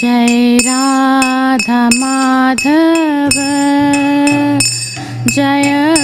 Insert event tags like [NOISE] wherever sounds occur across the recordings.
जय राधा माधव। जय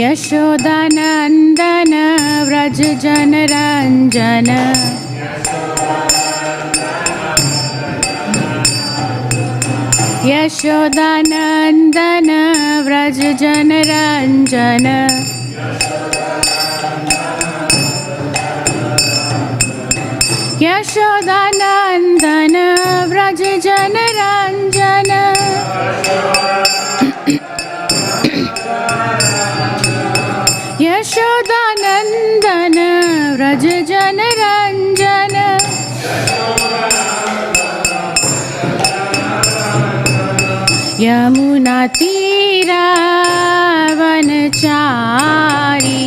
यशोदानन्दन व्रज जनरञ्जन यशोदानन्दन व्रज जनरञ्जन यशोदानन्दन व्रज व्रज जनरञ्जन यमुनातीरावनचारी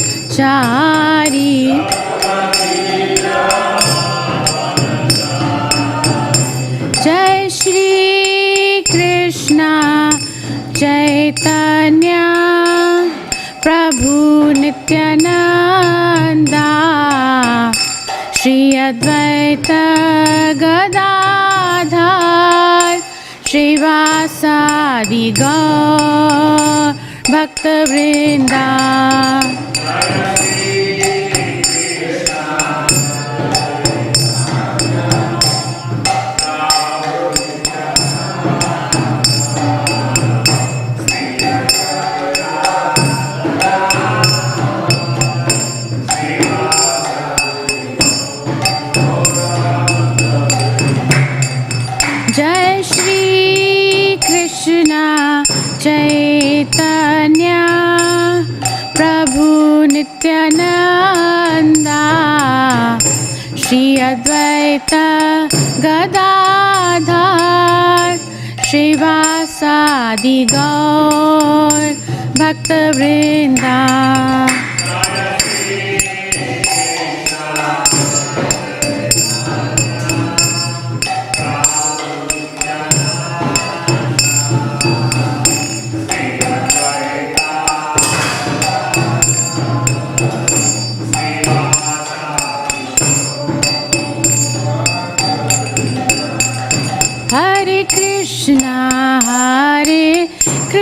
यमुनातीरावनचारी श्रीवासादि गौर भक्तवृन्दा श्री अद्वैत गदाधर श्रीवासादि गौर भक्तवृन्दा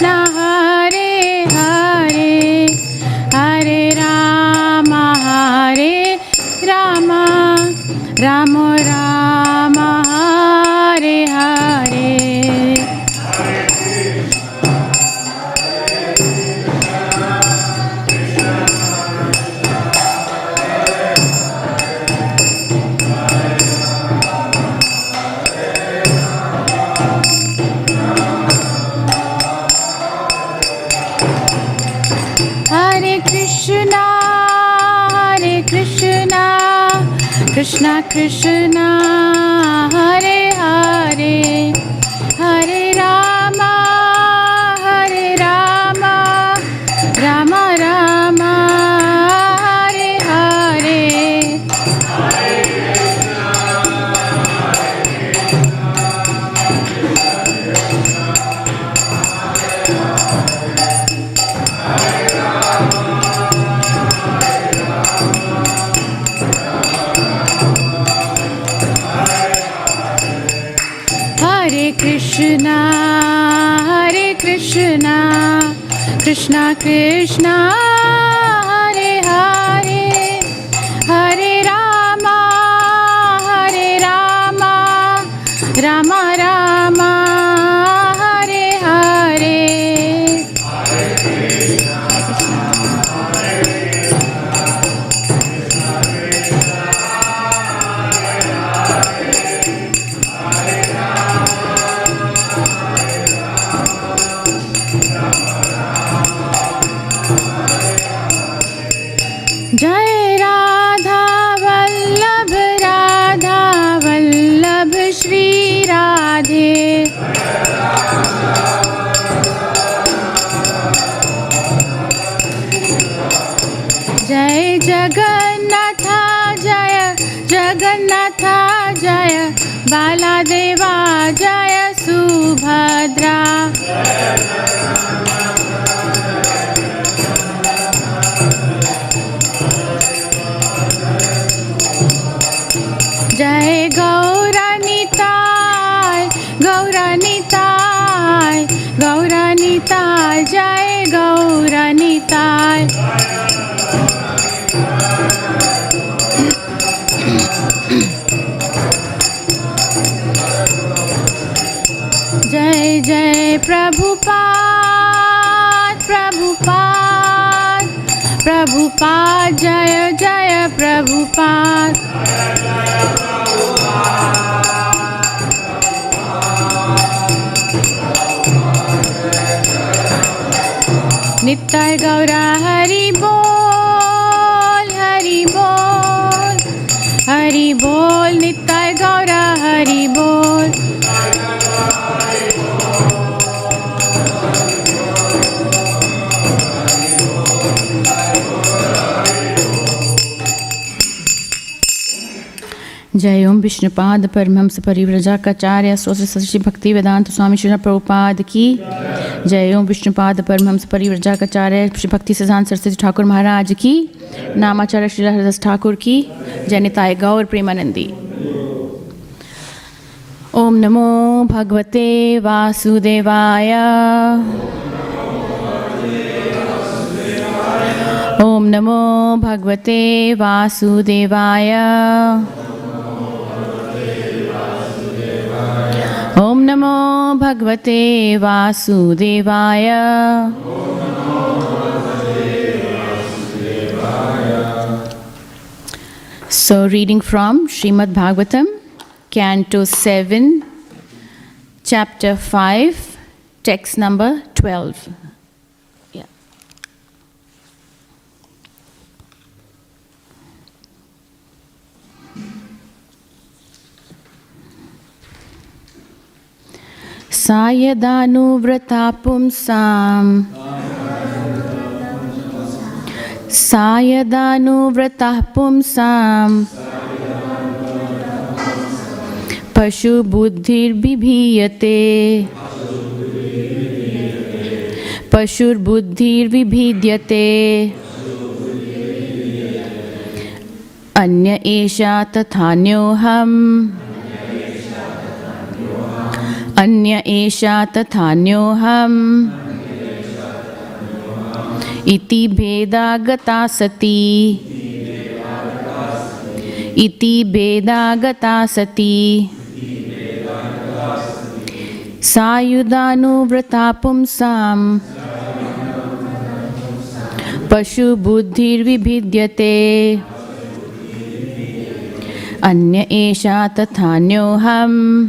Krishna Krishna Krishna, Prabhupada जय जय प्रभुपाद। नित्य गौरा हरि बोल। जय ओम विष्णुपाद परमहंस परिव्रजाचार्य स्वस्ति सचि भक्ति वेदांत स्वामी श्री प्रभुपाद की। जय ओम विष्णुपाद परमहंस परिव्रजाचार्य श्री भक्ति सिद्धांत सरस्वती ठाकुर महाराज की। नामाचार्य श्री हरदास ठाकुर की। जनिताय गौर प्रेमानंदी। ओम नमो भगवते वासुदेवाय। ओम नमो भगवते वासुदेवाय। नमो भगवते वासुदेवाय So, reading from Srimad Bhagavatam, Canto 7, Chapter 5, text number 12. सा यदानुव्रता पुंसाम् सा यदानुव्रतः पुंसाम् पशुबुद्धिर्बिभीयते पशुर्बुद्धिर्विभीद्यते। अन्य एषा तथान्योऽहम् अन्य एषा तथान्योऽहम् इति भेदा गता सती। इति भेदा गता सती। सायुधानुव्रता पुंसाम्। पशुबुद्धिर्विभिद्यते। अन्य एषा तथान्योऽहम्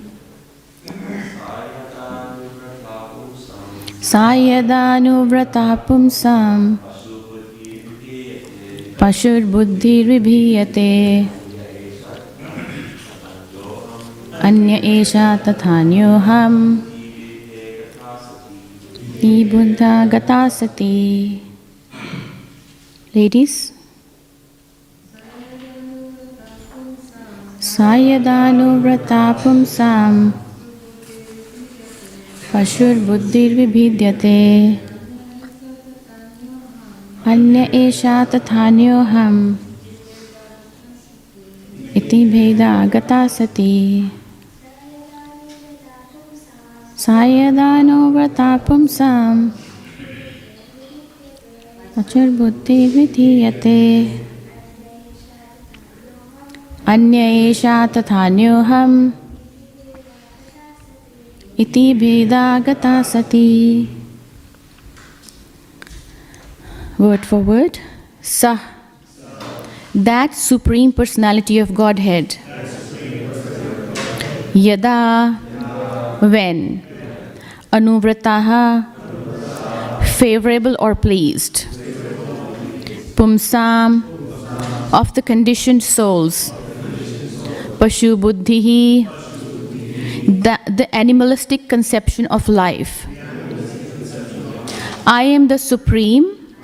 सा यदानुव्रता पुंसां पशुर्बुद्धिर्विभीयते। अन्य एषा तथान्योऽहम् बुद्धा गता सती। लेडीस् सा यदानुव्रता पशुर्बुद्धिर्विभिद्यते अन्य एषा तथान्योऽहम् इति भेदा गता सती। सा यदानुव्रता पुंसां पशुर्बुद्धिर्विधीयते अन्य एषा तथान्योऽहम् इति भेदा गता सती Word for word, Sah, that supreme personality of Godhead. Yada, when, Anuvrataha, favorable or pleased. Pumsam, of the conditioned souls. Pashu Buddhihi, the, the animalistic conception of life. I am the supreme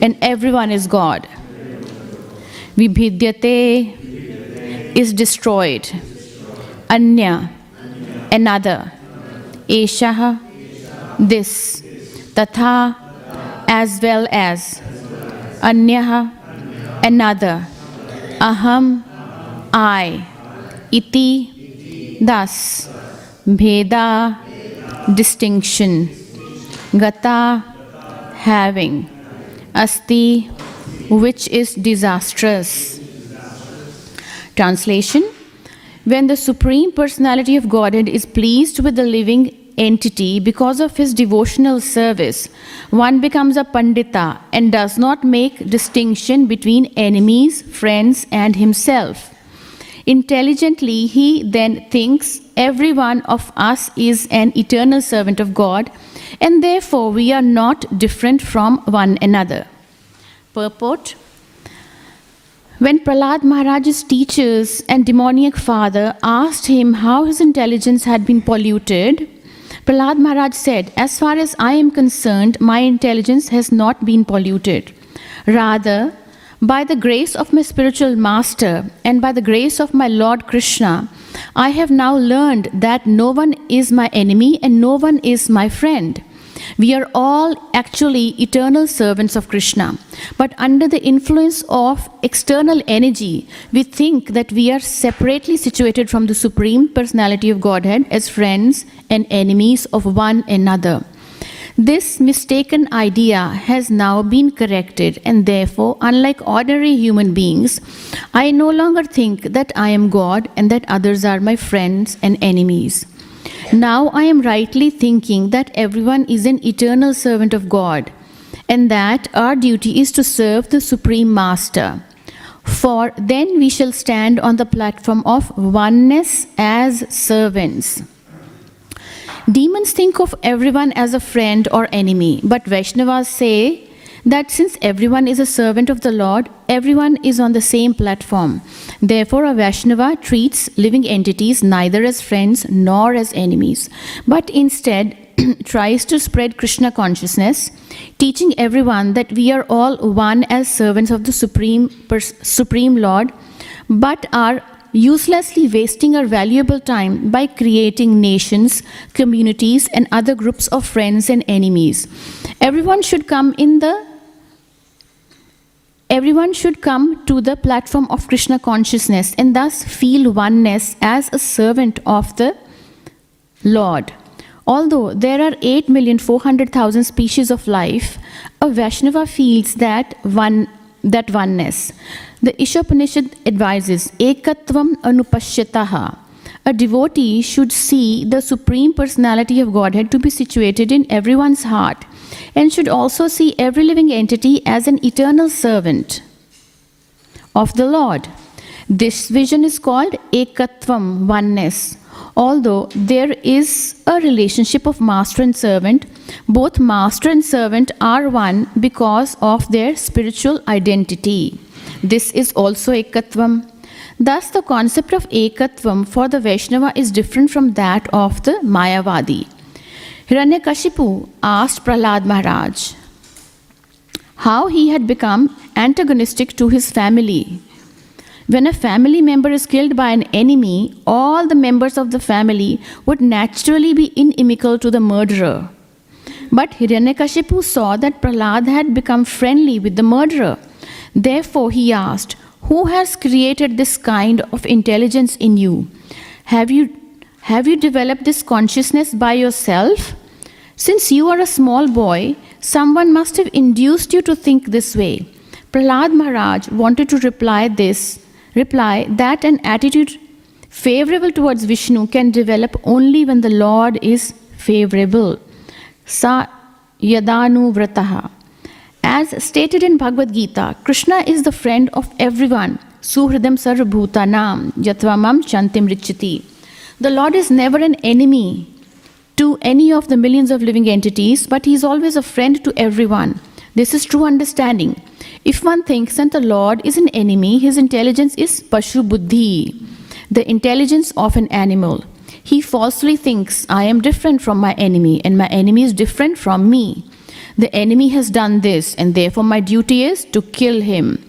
and everyone is God. Vibhidyate is destroyed. Anya, another. Eshaha, this. Tatha, as well as. Anyaha, another. Aham, I. Iti, thus. Bheda, distinction. Gata, having. Asti, which is disastrous. Translation When the Supreme Personality of Godhead is pleased with the living entity because of his devotional service, one becomes a Pandita and does not make distinction between enemies, friends, and himself. Intelligently, he then thinks every one of us is an eternal servant of God, and therefore we are not different from one another. Purport When Prahlad Maharaj's teachers and demoniac father asked him how his intelligence had been polluted, Prahlad Maharaj said, As far as I am concerned, my intelligence has not been polluted. Rather, by the grace of my spiritual master and by the grace of my Lord Krishna, I have now learned that no one is my enemy and no one is my friend. We are all actually eternal servants of Krishna. But under the influence of external energy, we think that we are separately situated from the Supreme Personality of Godhead as friends and enemies of one another. This mistaken idea has now been corrected, and therefore, unlike ordinary human beings, I no longer think that I am God and that others are my friends and enemies. Now I am rightly thinking that everyone is an eternal servant of God, and that our duty is to serve the Supreme Master. For then we shall stand on the platform of oneness as servants. Demons think of everyone as a friend or enemy, but Vaishnavas say that since everyone is a servant of the Lord, everyone is on the same platform. Therefore, a Vaishnava treats living entities neither as friends nor as enemies, but instead [CLEARS THROAT] tries to spread Krishna consciousness, teaching everyone that we are all one as servants of the Supreme, Supreme Lord, but are uselessly wasting our valuable time by creating nations, communities, and other groups of friends and enemies. Everyone should come in the Everyone should come to the platform of Krishna consciousness and thus feel oneness as a servant of the Lord. Although there are 8,400,000 species of life, a Vaishnava feels that one that oneness. The Ishopanishad advises Ekatvam Anupashyataha. A devotee should see the Supreme Personality of Godhead to be situated in everyone's heart and should also see every living entity as an eternal servant of the Lord. This vision is called Ekatvam, oneness. Although there is a relationship of master and servant, both master and servant are one because of their spiritual identity. This is also Ekatvam. Thus, the concept of Ekatvam for the Vaishnava is different from that of the Mayavadi. Hiranyakashipu asked Prahlad Maharaj how he had become antagonistic to his family. When a family member is killed by an enemy, all the members of the family would naturally be inimical to the murderer. But Hiranyakashipu saw that Prahlad had become friendly with the murderer. Therefore, he asked, Who has created this kind of intelligence in you? Have you, have you developed this consciousness by yourself? Since you are a small boy, someone must have induced you to think this way. Prahlad Maharaj wanted to reply this, reply that an attitude favorable towards Vishnu can develop only when the Lord is favorable. Sa yadanu vrataha. As stated in Bhagavad Gita, Krishna is the friend of everyone. Suhridam sarvabhutanam yatvamam chantim richiti. The Lord is never an enemy to any of the millions of living entities, but he is always a friend to everyone. This is true understanding. If one thinks that the Lord is an enemy, his intelligence is Pashu Buddhi, the intelligence of an animal. He falsely thinks, I am different from my enemy, and my enemy is different from me. The enemy has done this, and therefore my duty is to kill him.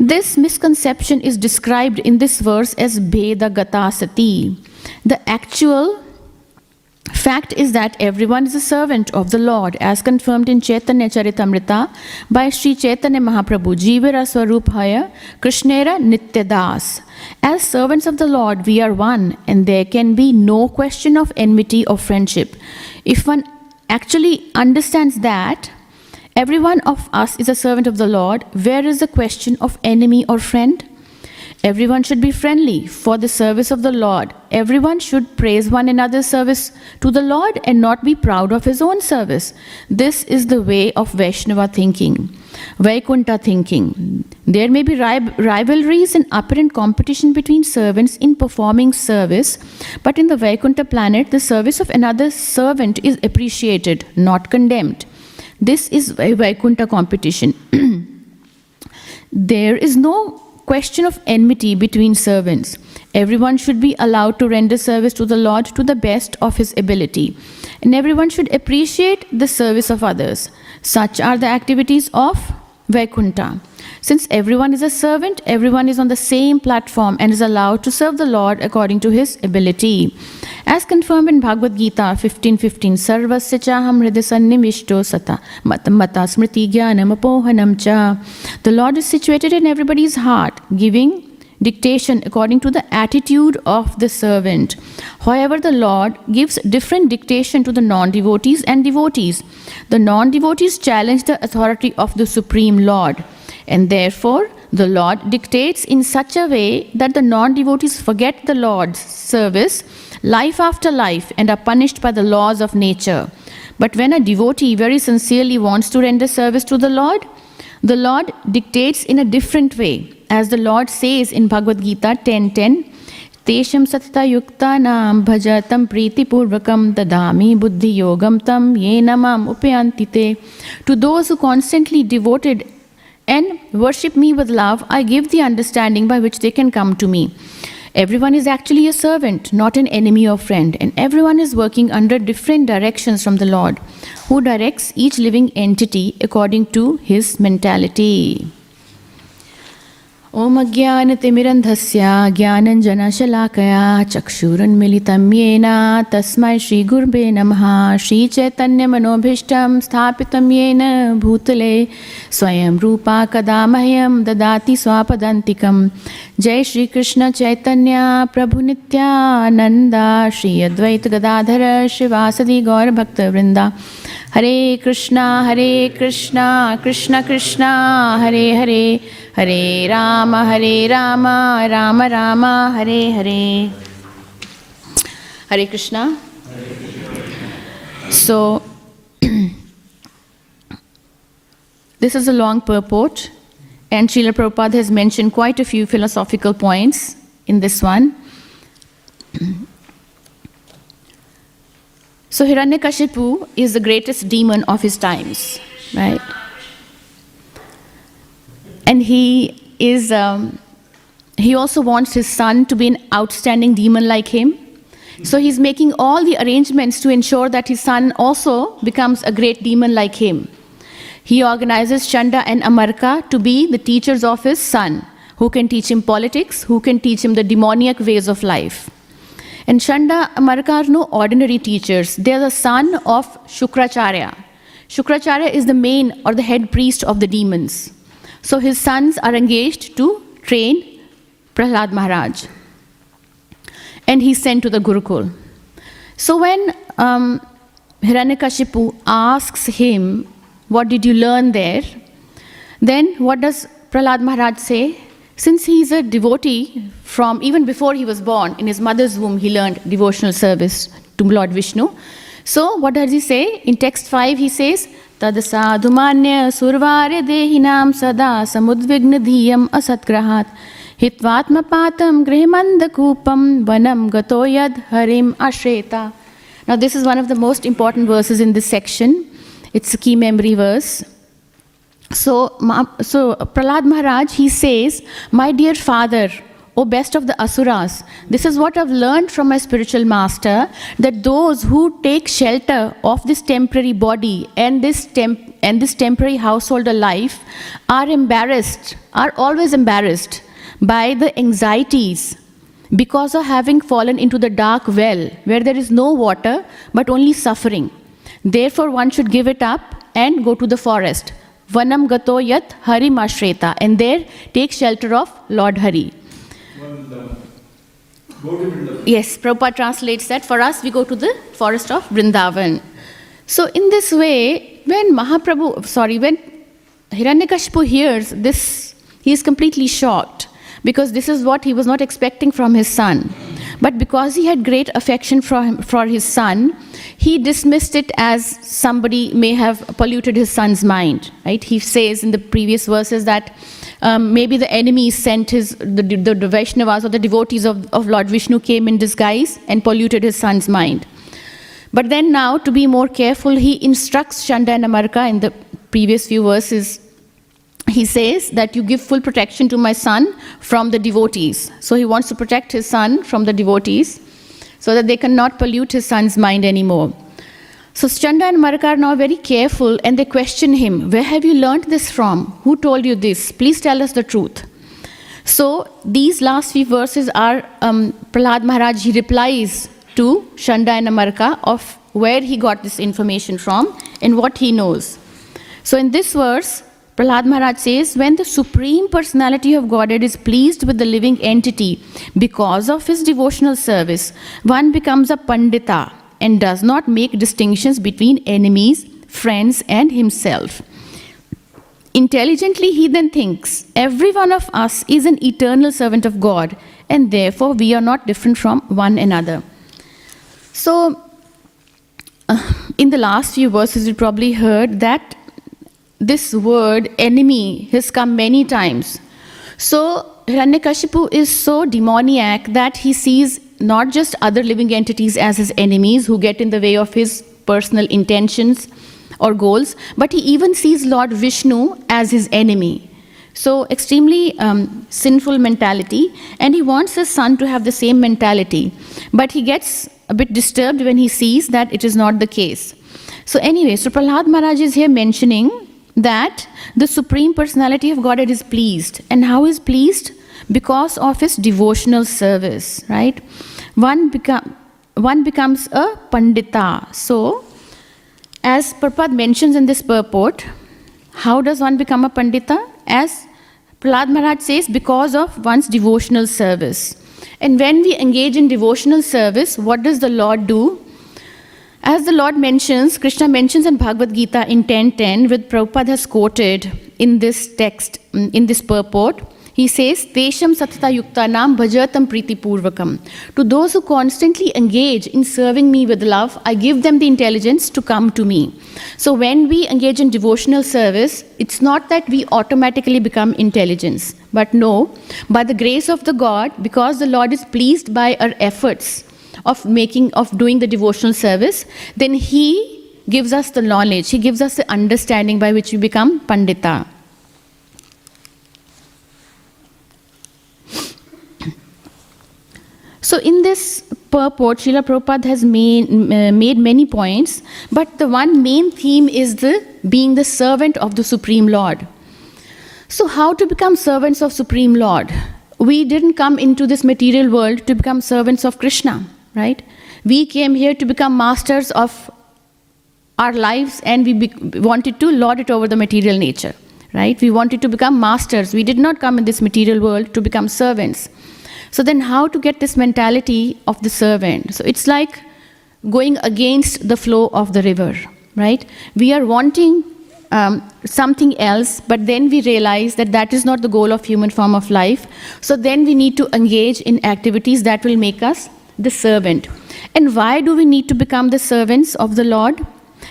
This misconception is described in this verse as Bheda Gata Sati. The actual Fact is that everyone is a servant of the Lord, as confirmed in Chaitanya Charitamrita by Sri Chaitanya Mahaprabhu, Jivara Swarupaya Krishnera Nityadas. As servants of the Lord, we are one, and there can be no question of enmity or friendship. If one actually understands that, everyone of us is a servant of the Lord, where is the question of enemy or friend? Everyone should be friendly for the service of the Lord. Everyone should praise one another's service to the Lord and not be proud of his own service. This is the way of Vaishnava thinking, Vaikunta thinking. There may be ri- rivalries and apparent competition between servants in performing service, but in the Vaikunta planet, the service of another servant is appreciated, not condemned. This is Vaikunta competition. [CLEARS THROAT] there is no question of enmity between servants. Everyone should be allowed to render service to the Lord to the best of his ability, and everyone should appreciate the service of others. Such are the activities of Vaikunta. Since everyone is a servant, everyone is on the same platform and is allowed to serve the Lord according to his ability. As confirmed in Bhagavad Gita 15.15, Sarvasya chaham hridasannimishto sata mata smriti jnanam apohanam cha. The Lord is situated in everybody's heart, giving dictation according to the attitude of the servant. However, the Lord gives different dictation to the non devotees and devotees. The non devotees challenge the authority of the Supreme Lord, and therefore the Lord dictates in such a way that the non devotees forget the Lord's service life after life and are punished by the laws of nature. But when a devotee very sincerely wants to render service to the Lord, the Lord dictates in a different way. As the Lord says in Bhagavad Gita 10:10, Tesham satata yukta nam bhajatam priti purvakam dadami buddhi yogam tam yenamam upayantite. To those who constantly devoted and worship me with love, I give the understanding by which they can come to me. Everyone is actually a servant, not an enemy or friend, and everyone is working under different directions from the Lord, who directs each living entity according to his mentality. ॐ अज्ञानतिमिरन्धस्य, ज्ञानञ्जनशलाकया चक्षुरुन्मिलितं येन तस्मै श्रीगुर्वे नमः, श्रीचैतन्यमनोभीष्टं स्थापितं येन भूतले, स्वयं रूपा कदा मह्यं ददाति स्वापदान्तिकं जय श्रीकृष्णचैतन्य प्रभुनित्यानन्दा श्री अद्वैत गदाधर श्रीवासदि गौर भक्त वृंदा हरे कृष्णा हरे कृष्णा, कृष्ण कृष्णा, हरे हरे हरे राम हरे राम राम राम, हरे हरे। हरे कृष्णा। सो [CLEARS THROAT] this is a long purport. And Srila Prabhupada has mentioned quite a few philosophical points in this one. [CLEARS THROAT] So Hiranyakashipu is the greatest demon of his times, right? And he is, um, he also wants his son to be an outstanding demon like him. So he's making all the arrangements to ensure that his son also becomes a great demon like him. He organizes Chanda and Amarka to be the teachers of his son, who can teach him politics, who can teach him the demoniac ways of life. And Chanda Amarka are no ordinary teachers. They are the son of Shukracharya. Shukracharya is the main or the head priest of the demons. So his sons are engaged to train Prahlad Maharaj. And he's sent to the Gurukul. So when um, Hiranyakashipu asks him, What did you learn there? Then what does Prahlad Maharaj say? Since he is a devotee from even before he was born, in his mother's womb, he learned devotional service to Lord Vishnu. So, what does he say? In text 5, he says, Tad sadhumanya survare dehinam sada samudvigna dhiyam asatgrahat hitvatmapatam grihmandakupam vanam gato yad harim ashreta. Now, this is one of the most important verses in this section. It's a key memory verse. So, so Prahlad Maharaj, he says, My dear father, O best of the asuras, this is what I've learned from my spiritual master that those who take shelter of this temporary body and this, temp- and this temporary householder life are embarrassed, are always embarrassed by the anxieties because of having fallen into the dark well where there is no water but only suffering. Therefore, one should give it up and go to the forest. Vanam gato yat hari mashreta and there take shelter of Lord Hari. Yes, Prabhupada translates that for us we go to the forest of Vrindavan. So, in this way, when Mahaprabhu, sorry, when Hiranyakashipu hears this, he is completely shocked because this is what he was not expecting from his son. But because he had great affection for, him, for his son, he dismissed it as somebody may have polluted his son's mind. Right? He says in the previous verses that um, maybe the enemy sent his the, the, the Vaishnavas or the devotees of, of Lord Vishnu came in disguise and polluted his son's mind. But then now, to be more careful, he instructs Chanda and Amarka in the previous few verses. He says that you give full protection to my son from the devotees. So he wants to protect his son from the devotees so that they cannot pollute his son's mind anymore. So Chanda and Amarka are now very careful and they question him Where have you learnt this from? Who told you this? Please tell us the truth. So these last few verses are um, Prahlad Maharaj, he replies to Chanda and Amarka of where he got this information from and what he knows. So in this verse, Prahlad Maharaj says, when the Supreme Personality of Godhead is pleased with the living entity because of his devotional service, one becomes a Pandita and does not make distinctions between enemies, friends, and himself. Intelligently, he then thinks, every one of us is an eternal servant of God, and therefore we are not different from one another. So, uh, in the last few verses, you probably heard that this word enemy has come many times. So, Hiranyakashipu is so demoniac that he sees not just other living entities as his enemies who get in the way of his personal intentions or goals, but he even sees Lord Vishnu as his enemy. So, extremely um, sinful mentality, and he wants his son to have the same mentality. But he gets a bit disturbed when he sees that it is not the case. So, anyway, so Prahlad Maharaj is here mentioning that the Supreme Personality of Godhead is pleased. And how is pleased? Because of his devotional service, right? One, become, one becomes a Pandita. So, as Prabhupada mentions in this purport, how does one become a Pandita? As Prahlad Maharaj says, because of one's devotional service. And when we engage in devotional service, what does the Lord do? As the Lord mentions, Krishna mentions in Bhagavad Gita in 10.10, which Prabhupada has quoted in this text, mm, in this purport, he says, Tesham satata yukta nam bhajatam priti purvakam. To those who constantly engage in serving me with love, I give them the intelligence to come to me. So when we engage in devotional service, it's not that we automatically become intelligence, but no, by the grace of the God, because the Lord is pleased by our efforts of making, of doing the devotional service, then He gives us the knowledge, He gives us the understanding by which we become Pandita. So, in this purport, Srila Prabhupada has made, uh, made many points, but the one main theme is the being the servant of the Supreme Lord. So, how to become servants of Supreme Lord? We didn't come into this material world to become servants of Krishna, right? We came here to become masters of our lives and we wanted to lord it over the material nature, right? We wanted to become masters. We did not come in this material world to become servants. So then, how to get this mentality of the servant? So it's like going against the flow of the river, right? We are wanting um, something else, but then we realize that that is not the goal of human form of life. So then we need to engage in activities that will make us the servant. And why do we need to become the servants of the Lord?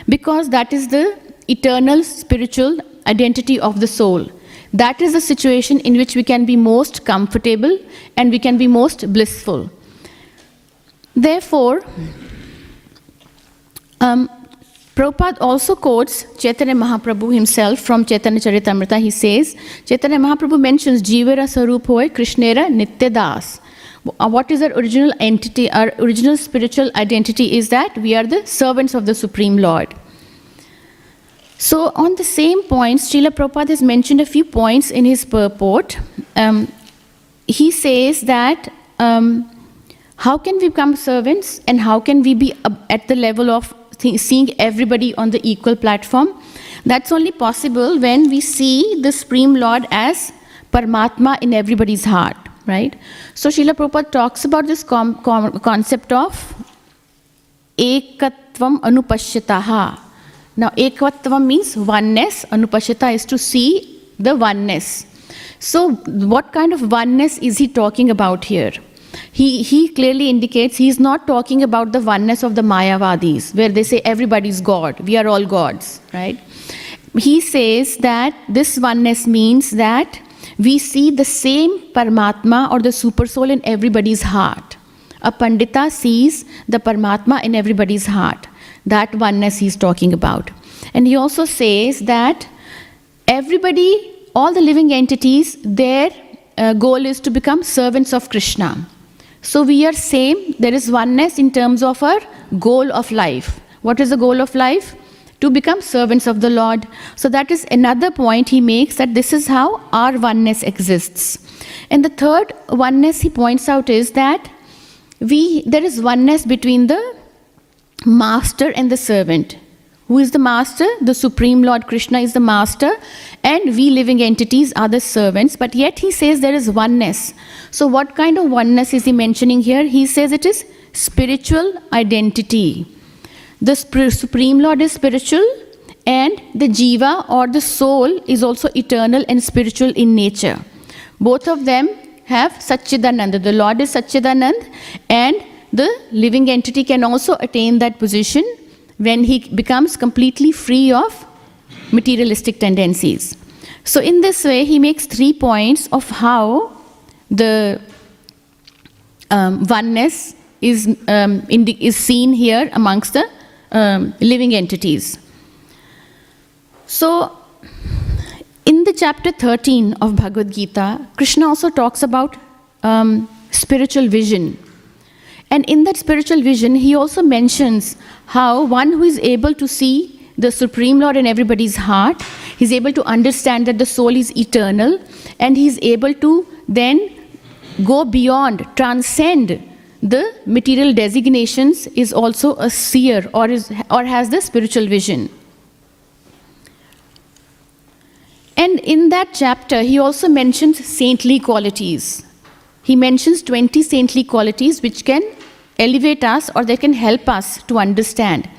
Because that is the eternal spiritual identity of the soul. That is the situation in which we can be most comfortable and we can be most blissful. Therefore, um, Prabhupada also quotes Chaitanya Mahaprabhu himself from Chaitanya Charitamrita. He says, Chaitanya Mahaprabhu mentions Jivara Sarup hoy Krishnera Nityadas. Uh, What is our original entity? Our original spiritual identity is that we are the servants of the Supreme Lord. So, on the same points, Srila Prabhupada has mentioned a few points in his purport. Um, he says that um, how can we become servants and how can we be at the level of seeing everybody on the equal platform? That's only possible when we see the Supreme Lord as Paramatma in everybody's heart, right? So, Srila Prabhupada talks about this concept of ekatvam anupashyataha. Now, ekatvam means oneness, anupashyata is to see the oneness. So, what kind of oneness is he talking about here? He, he clearly indicates he is not talking about the oneness of the Mayavadis, where they say everybody's God, we are all gods, right? He says that this oneness means that we see the same Paramatma or the Supersoul in everybody's heart. A Pandita sees the Paramatma in everybody's heart. That oneness he's talking about. And he also says that everybody, all the living entities, their uh, goal is to become servants of Krishna. So we are same, there is oneness in terms of our goal of life. What is the goal of life? To become servants of the Lord. So that is another point he makes that this is how our oneness exists. And the third oneness he points out is that we there is oneness between the master and the servant. Who is the master? The Supreme Lord Krishna is the master, and we living entities are the servants. But yet he says there is oneness. So, what kind of oneness is he mentioning here? He says it is spiritual identity. The Supreme Lord is spiritual, and the Jiva or the soul is also eternal and spiritual in nature. Both of them have Satchidananda. The Lord is Satchidanand, and the living entity can also attain that position when he becomes completely free of materialistic tendencies. So, in this way, he makes three points of how the um, oneness is, um, is seen here amongst the um, living entities. So, in the chapter 13 of Bhagavad Gita, Krishna also talks about um, spiritual vision. And in that spiritual vision, he also mentions how one who is able to see the Supreme Lord in everybody's heart, he's able to understand that the soul is eternal, and he's able to then go beyond, transcend the material designations, is also a seer or, is, or has the spiritual vision. And in that chapter, he also mentions saintly qualities. He mentions 20 saintly qualities which can elevate us or they can help us to understand.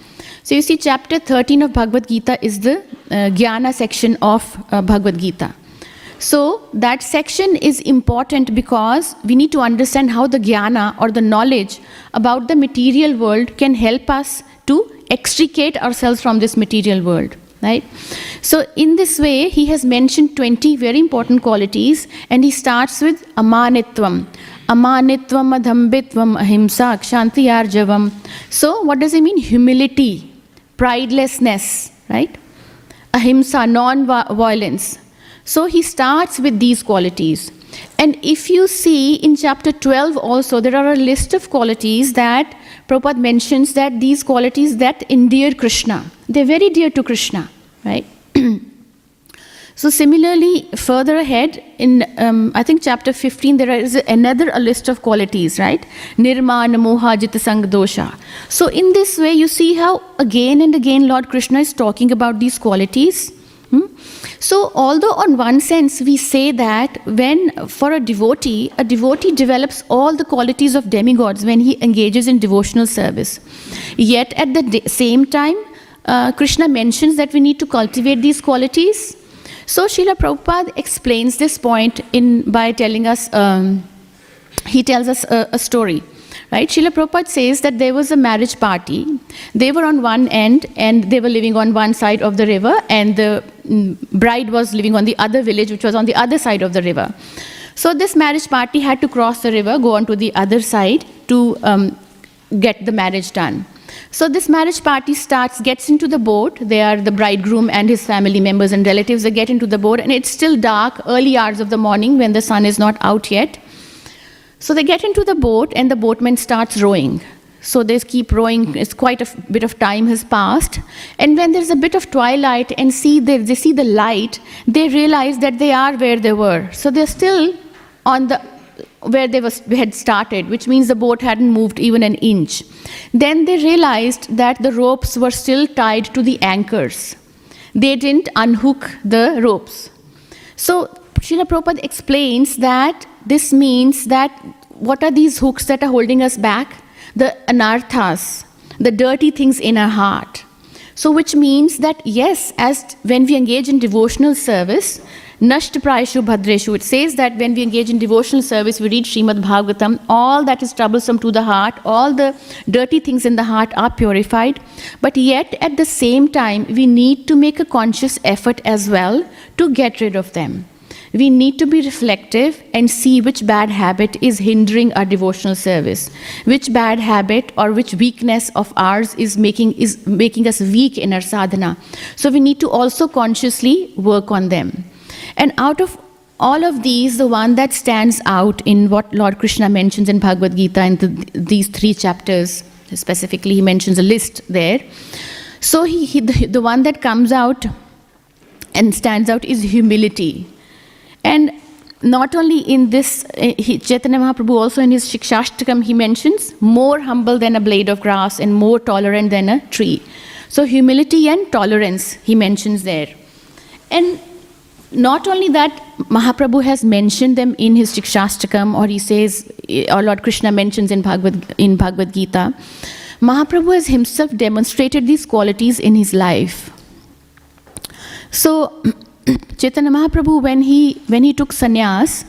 So, you see, chapter 13 of Bhagavad Gita is the uh, Jnana section of uh, Bhagavad Gita. So, that section is important because we need to understand how the Jnana or the knowledge about the material world can help us to extricate ourselves from this material world right? So in this way he has mentioned 20 very important qualities and he starts with amanitvam. Amanitvam adambhitvam ahimsa kshanti arjavam. So what does it mean? Humility pridelessness right? Ahimsa non violence so he starts with these qualities and if you see in chapter 12 also, there are a list of qualities that Prabhupada mentions that these qualities that endear Krishna. They're very dear to Krishna, right? [CLEARS THROAT] so similarly, further ahead in um, I think chapter 15, there is another a list of qualities, right? Nirmana moha jita sang dosha. So in this way, you see how again and again Lord Krishna is talking about these qualities. Hmm? So, although on one sense we say that when for a devotee, a devotee develops all the qualities of demigods when he engages in devotional service, yet at the same time, uh, Krishna mentions that we need to cultivate these qualities. So, Srila Prabhupada explains this point in by telling us. Um, he tells us a, a story right? Srila Prabhupada says that there was a marriage party. They were on one end and they were living on one side of the river, and the mm, bride was living on the other village, which was on the other side of the river. So, this marriage party had to cross the river, go on to the other side to um, get the marriage done. So, this marriage party starts, gets into the boat. They are the bridegroom and his family members and relatives. They get into the boat, and it's still dark, early hours of the morning when the sun is not out yet. So they get into the boat, and the boatman starts rowing. So they keep rowing. It's quite a bit of time has passed, and when there's a bit of twilight and see they, they see the light, they realize that they are where they were. So they're still on the where they was, had started, which means the boat hadn't moved even an inch. Then they realized that the ropes were still tied to the anchors. They didn't unhook the ropes. So Srila Prabhupada explains that this means that what are these hooks that are holding us back? The anarthas, the dirty things in our heart. So, which means that yes, as when we engage in devotional service, Nasht Prayashu Bhadreshu, it says that when we engage in devotional service, we read Srimad Bhagavatam, all that is troublesome to the heart, all the dirty things in the heart are purified. But yet, at the same time, we need to make a conscious effort as well to get rid of them we need to be reflective and see which bad habit is hindering our devotional service which bad habit or which weakness of ours is making is making us weak in our sadhana. So we need to also consciously work on them. And out of all of these the one that stands out in what lord krishna mentions in bhagavad gita in the, these three chapters specifically he mentions a list there. So he, he the, the one that comes out and stands out is humility and not only in this, uh, he, Chaitanya Mahaprabhu also in his Shikshashtakam, he mentions more humble than a blade of grass and more tolerant than a tree. So, humility and tolerance he mentions there. And not only that, Mahaprabhu has mentioned them in his Shikshashtakam, or he says, or Lord Krishna mentions in Bhagavad, in Bhagavad Gita. Mahaprabhu has himself demonstrated these qualities in his life. So, Chaitanya Mahaprabhu, when he when he took sannyas,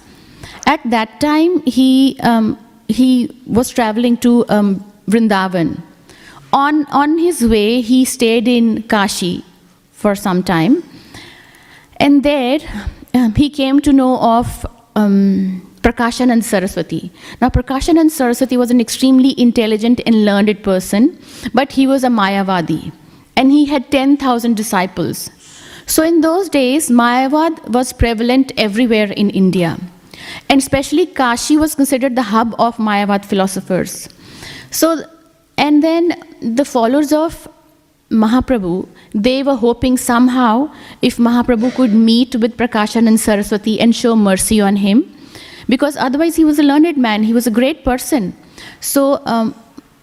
at that time he um, he was traveling to um, Vrindavan. On on his way, he stayed in Kashi for some time, and there um, he came to know of um, Prakashanand Saraswati. Now, Prakashanand Saraswati was an extremely intelligent and learned person, but he was a Mayavadi, and he had ten thousand disciples. So, in those days, Mayavad was prevalent everywhere in India. And especially Kashi was considered the hub of Mayavad philosophers. So, and then the followers of Mahaprabhu, they were hoping somehow if Mahaprabhu could meet with Prakashanand Saraswati and show mercy on him, because otherwise he was a learned man, he was a great person. So, um,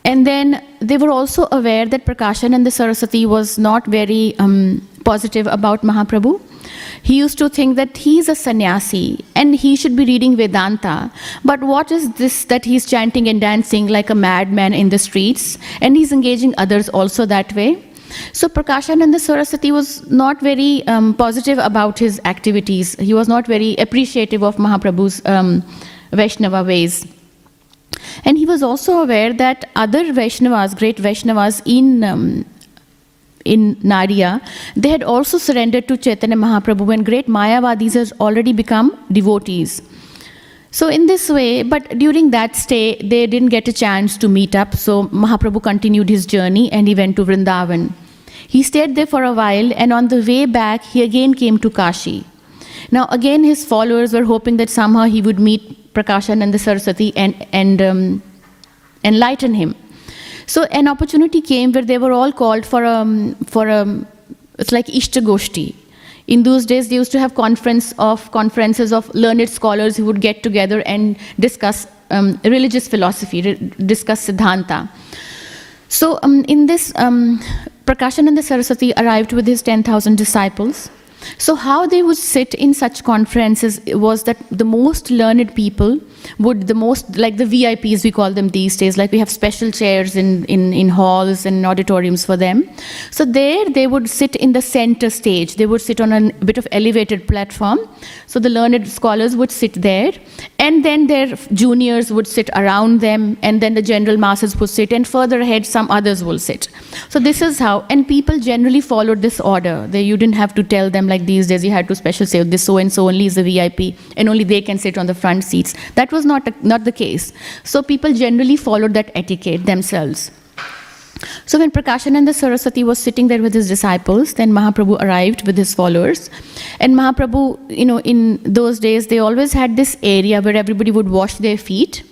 and then they were also aware that Prakashananda Saraswati was not very um, positive about Mahaprabhu. He used to think that he's a sannyasi and he should be reading Vedanta. But what is this that he's chanting and dancing like a madman in the streets? And he's engaging others also that way. So Prakashananda Saraswati was not very um, positive about his activities. He was not very appreciative of Mahaprabhu's um, Vaishnava ways. And he was also aware that other Vaishnavas, great Vaishnavas in um, in Nadia, they had also surrendered to Chaitanya Mahaprabhu when great Mayavadis had already become devotees. So, in this way, but during that stay, they didn't get a chance to meet up. So, Mahaprabhu continued his journey and he went to Vrindavan. He stayed there for a while, and on the way back, he again came to Kashi. Now, again, his followers were hoping that somehow he would meet Prakashananda Saraswati and, and um, enlighten him. So, an opportunity came where they were all called for a, for a it's like Ishtagoshti. In those days, they used to have conference of conferences of learned scholars who would get together and discuss um, religious philosophy, re- discuss Siddhanta. So, um, in this, um, Prakashananda Saraswati arrived with his 10,000 disciples. So, how they would sit in such conferences was that the most learned people would, the most, like the VIPs, we call them these days, like we have special chairs in, in, in halls and auditoriums for them. So, there they would sit in the center stage. They would sit on a bit of elevated platform. So, the learned scholars would sit there, and then their juniors would sit around them, and then the general masses would sit, and further ahead, some others will sit. So, this is how, and people generally followed this order. They, you didn't have to tell them like these days, you had to special say, this so and so only is a VIP, and only they can sit on the front seats. That was not, not the case. So, people generally followed that etiquette themselves. So when Prakashananda Saraswati was sitting there with his disciples, then Mahaprabhu arrived with his followers. And Mahaprabhu, you know, in those days, they always had this area where everybody would wash their feet.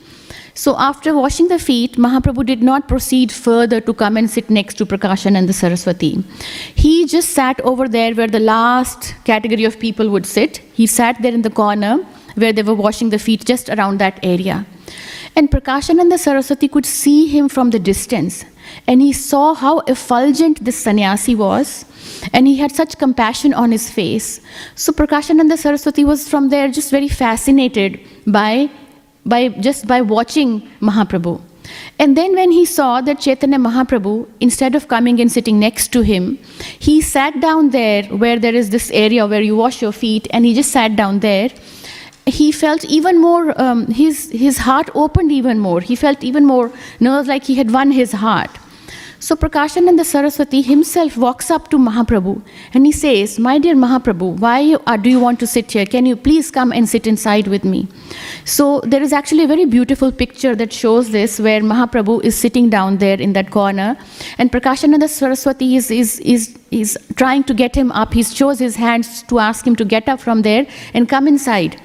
So after washing the feet, Mahaprabhu did not proceed further to come and sit next to Prakashananda Saraswati. He just sat over there where the last category of people would sit. He sat there in the corner where they were washing the feet just around that area. And Prakashananda Saraswati could see him from the distance. And he saw how effulgent this sannyasi was. And he had such compassion on his face. So Prakashananda Saraswati was from there just very fascinated by, by just by watching Mahaprabhu. And then when he saw that Chaitanya Mahaprabhu, instead of coming and sitting next to him, he sat down there where there is this area where you wash your feet, and he just sat down there he felt even more, um, his, his heart opened even more. He felt even more nerves like he had won his heart. So Prakashananda Saraswati himself walks up to Mahaprabhu and he says, My dear Mahaprabhu, why do you want to sit here? Can you please come and sit inside with me? So there is actually a very beautiful picture that shows this where Mahaprabhu is sitting down there in that corner and Prakashananda Saraswati is, is, is, is trying to get him up. He shows his hands to ask him to get up from there and come inside.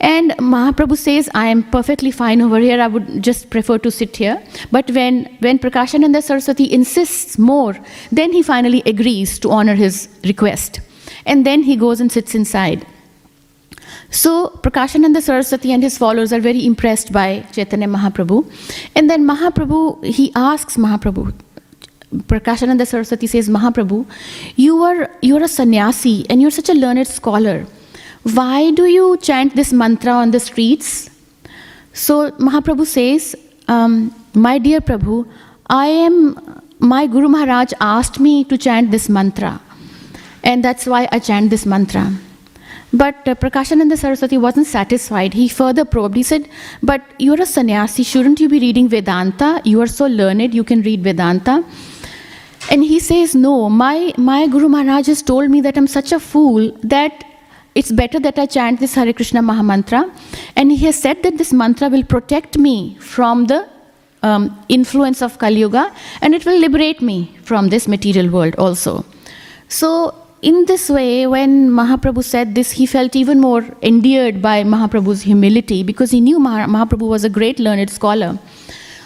And Mahaprabhu says, I am perfectly fine over here. I would just prefer to sit here. But when, when Prakashananda Saraswati insists more, then he finally agrees to honor his request. And then he goes and sits inside. So Prakashananda Saraswati and his followers are very impressed by Chaitanya Mahaprabhu. And then Mahaprabhu, he asks Mahaprabhu, Prakashananda Saraswati says, Mahaprabhu, you are, you are a sannyasi and you're such a learned scholar. Why do you chant this mantra on the streets? So Mahaprabhu says, um, My dear Prabhu, I am, my Guru Maharaj asked me to chant this mantra, and that's why I chant this mantra. But uh, Prakashananda Saraswati wasn't satisfied. He further probed. He said, But you're a sannyasi, shouldn't you be reading Vedanta? You are so learned, you can read Vedanta. And he says, No, my, my Guru Maharaj has told me that I'm such a fool that it's better that I chant this Hare Krishna Mahamantra. And he has said that this mantra will protect me from the um, influence of Kali Yuga and it will liberate me from this material world also. So in this way, when Mahaprabhu said this, he felt even more endeared by Mahaprabhu's humility because he knew Maha- Mahaprabhu was a great learned scholar.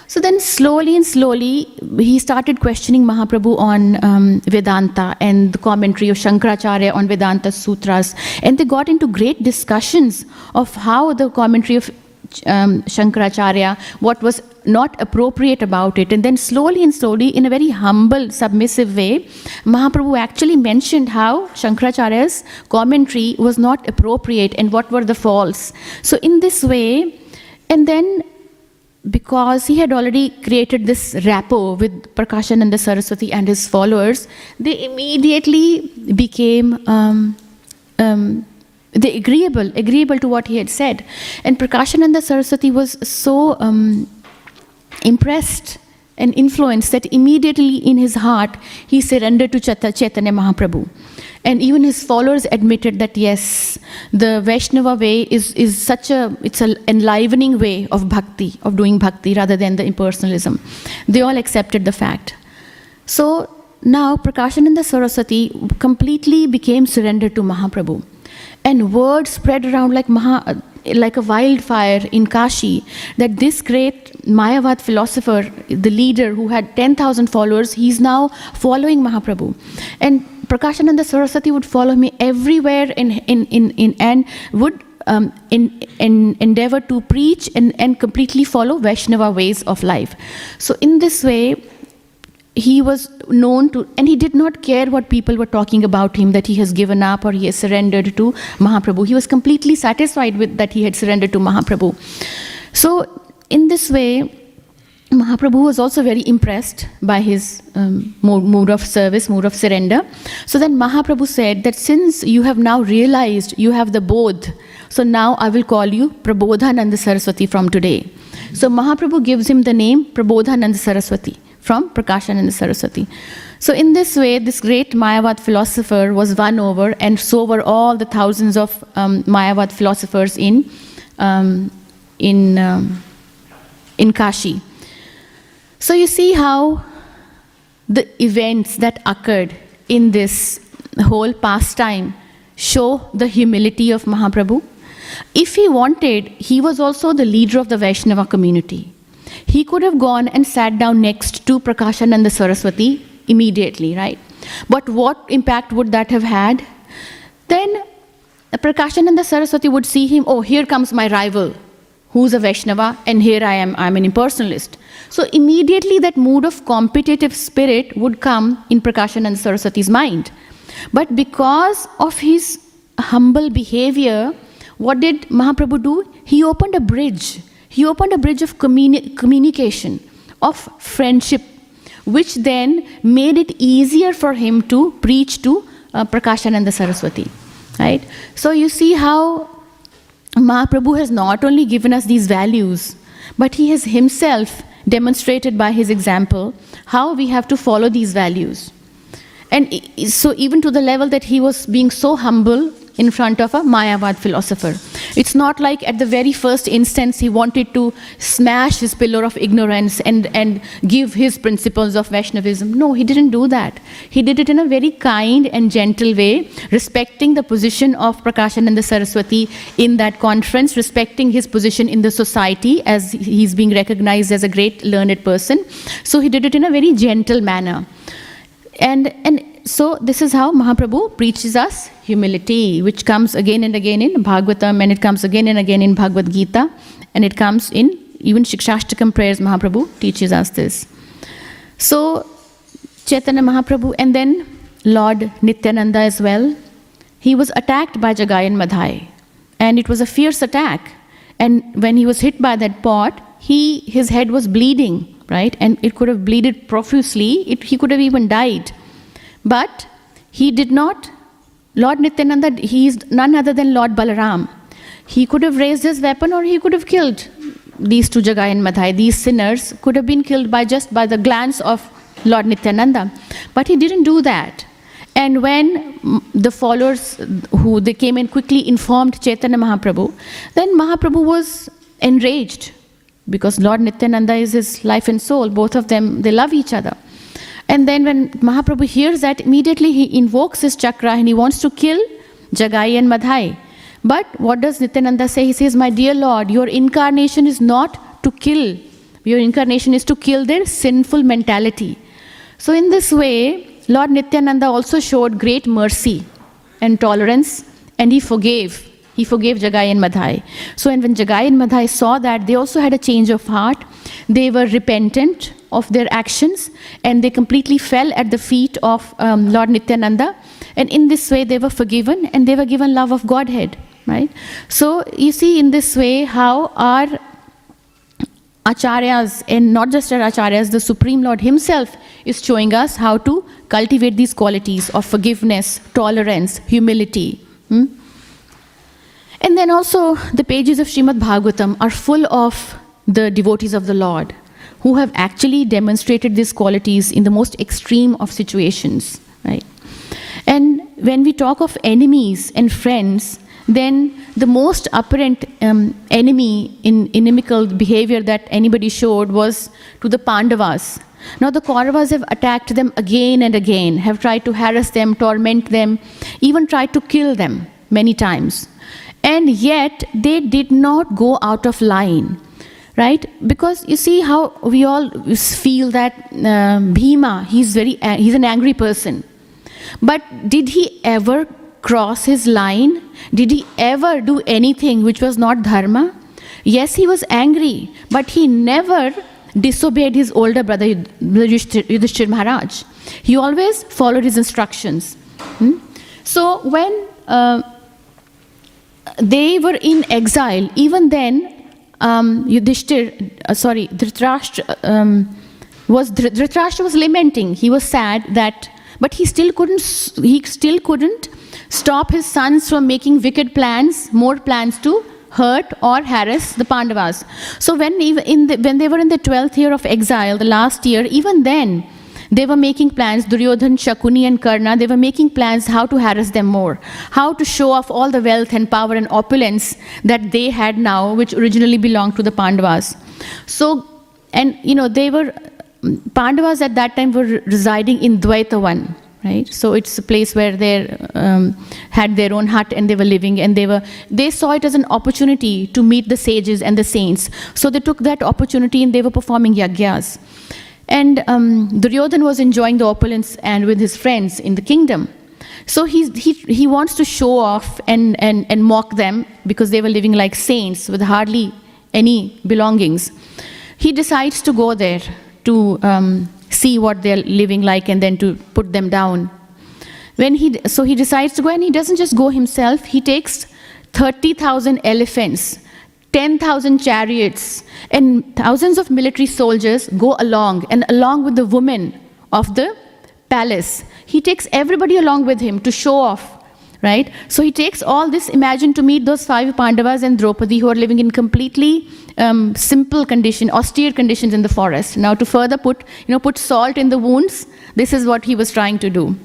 So then, slowly and slowly, he started questioning Mahaprabhu on um, Vedanta and the commentary of Shankaracharya on Vedanta sutras. And they got into great discussions of how the commentary of um, Shankaracharya, what was not appropriate about it. And then, slowly and slowly, in a very humble, submissive way, Mahaprabhu actually mentioned how Shankaracharya's commentary was not appropriate and what were the faults. So, in this way, and then because he had already created this rapport with Prakashananda Saraswati and his followers, they immediately became um, um, they agreeable, agreeable to what he had said. And Prakashananda Saraswati was so um, impressed and influenced that immediately in his heart he surrendered to Chaitanya Mahaprabhu. And even his followers admitted that yes, the Vaishnava way is, is such a it's an enlivening way of bhakti, of doing bhakti rather than the impersonalism. They all accepted the fact. So now Prakashananda Saraswati completely became surrendered to Mahaprabhu. And word spread around like, Maha, like a wildfire in Kashi that this great Mayavad philosopher, the leader who had 10,000 followers, he's now following Mahaprabhu. And Prakashananda Saraswati would follow me everywhere in, in, in, in and would um, in, in endeavor to preach and, and completely follow Vaishnava ways of life. So, in this way, he was known to, and he did not care what people were talking about him, that he has given up or he has surrendered to Mahaprabhu. He was completely satisfied with that he had surrendered to Mahaprabhu. So, in this way, Mahaprabhu was also very impressed by his um, mood of service, mood of surrender. So then Mahaprabhu said that since you have now realized you have the bodh, so now I will call you Prabodhananda Saraswati from today. So Mahaprabhu gives him the name Prabodhananda Saraswati from Prakashananda Saraswati. So in this way, this great Mayavad philosopher was won over, and so were all the thousands of um, Mayavad philosophers in um, in um, in Kashi. So you see how the events that occurred in this whole pastime show the humility of Mahaprabhu. If he wanted, he was also the leader of the Vaishnava community. He could have gone and sat down next to Prakashananda Saraswati immediately, right? But what impact would that have had? Then Prakashananda Saraswati would see him, oh, here comes my rival, who's a Vaishnava, and here I am, I'm an impersonalist. So immediately that mood of competitive spirit would come in Prakashanand Saraswati's mind. But because of his humble behavior, what did Mahaprabhu do? He opened a bridge. He opened a bridge of communi- communication, of friendship, which then made it easier for him to preach to uh, Prakashananda Saraswati. Right? So you see how Mahaprabhu has not only given us these values, but he has himself demonstrated by his example how we have to follow these values. And so, even to the level that he was being so humble in front of a Mayavad philosopher. It's not like at the very first instance he wanted to smash his pillar of ignorance and, and give his principles of Vaishnavism. No, he didn't do that. He did it in a very kind and gentle way, respecting the position of Prakashananda Saraswati in that conference, respecting his position in the society as he's being recognized as a great learned person. So he did it in a very gentle manner. And, and so this is how Mahaprabhu preaches us humility, which comes again and again in Bhagavatam, and it comes again and again in Bhagavad Gita, and it comes in even Shikshashtakam prayers. Mahaprabhu teaches us this. So Chaitanya Mahaprabhu, and then Lord Nityananda as well. He was attacked by Jagai and Madhai, and it was a fierce attack. And when he was hit by that pot, he his head was bleeding, right? And it could have bleeded profusely. It, he could have even died. But he did not. Lord Nityananda, he is none other than Lord Balaram. He could have raised his weapon or he could have killed these two Jagai and Madhai. These sinners could have been killed by just by the glance of Lord Nityananda. But he didn't do that. And when the followers who they came and quickly informed Chaitanya Mahaprabhu, then Mahaprabhu was enraged because Lord Nityananda is his life and soul. Both of them, they love each other. And then when Mahaprabhu hears that, immediately he invokes his chakra and he wants to kill Jagai and Madhai. But what does Nityananda say? He says, My dear Lord, your incarnation is not to kill, your incarnation is to kill their sinful mentality. So, in this way, Lord Nityananda also showed great mercy and tolerance and he forgave. He forgave Jagai and Madhai. So, and when Jagai and Madhai saw that, they also had a change of heart. They were repentant of their actions and they completely fell at the feet of um, Lord Nityananda. And in this way, they were forgiven and they were given love of Godhead, right? So, you see in this way how our acharyas and not just our acharyas the supreme lord himself is showing us how to cultivate these qualities of forgiveness tolerance humility hmm? And then also the pages of Srimad Bhagavatam are full of the devotees of the Lord who have actually demonstrated these qualities in the most extreme of situations, right? And when we talk of enemies and friends, then the most apparent um, enemy in inimical behavior that anybody showed was to the Pandavas. Now, the Kauravas have attacked them again and again, have tried to harass them, torment them, even tried to kill them many times. And yet, they did not go out of line right? Because you see how we all feel that uh, bhima he's very uh, he's an angry person. But did he ever cross his line? Did he ever do anything which was not dharma? Yes he was angry but he never disobeyed his older brother Yudhishthir Maharaj. He always followed his instructions. Hmm? so when uh, they were in exile. Even then, um, Yudhishthir, uh, sorry, Dhritarashtra um, was Dhri- Dhritarashtra was lamenting. He was sad that, but he still couldn't. He still couldn't stop his sons from making wicked plans, more plans to hurt or harass the Pandavas. So when in the, when they were in the twelfth year of exile, the last year, even then. They were making plans, Duryodhan, Shakuni, and Karna, they were making plans how to harass them more, how to show off all the wealth and power and opulence that they had now, which originally belonged to the Pandavas. So, and you know, they were, Pandavas at that time were residing in Dvaitavan, right? So it's a place where they um, had their own hut and they were living, and they were, they saw it as an opportunity to meet the sages and the saints. So they took that opportunity and they were performing yagyas. And um, Duryodhan was enjoying the opulence and with his friends in the kingdom. So he's, he, he wants to show off and, and, and mock them because they were living like saints with hardly any belongings. He decides to go there to um, see what they're living like and then to put them down. When he, so he decides to go and he doesn't just go himself, he takes 30,000 elephants 10,000 chariots and thousands of military soldiers go along, and along with the women of the palace. He takes everybody along with him to show off, right? So he takes all this, imagine to meet those five Pandavas and Draupadi who are living in completely um, simple condition, austere conditions in the forest. Now to further put, you know, put salt in the wounds, this is what he was trying to do.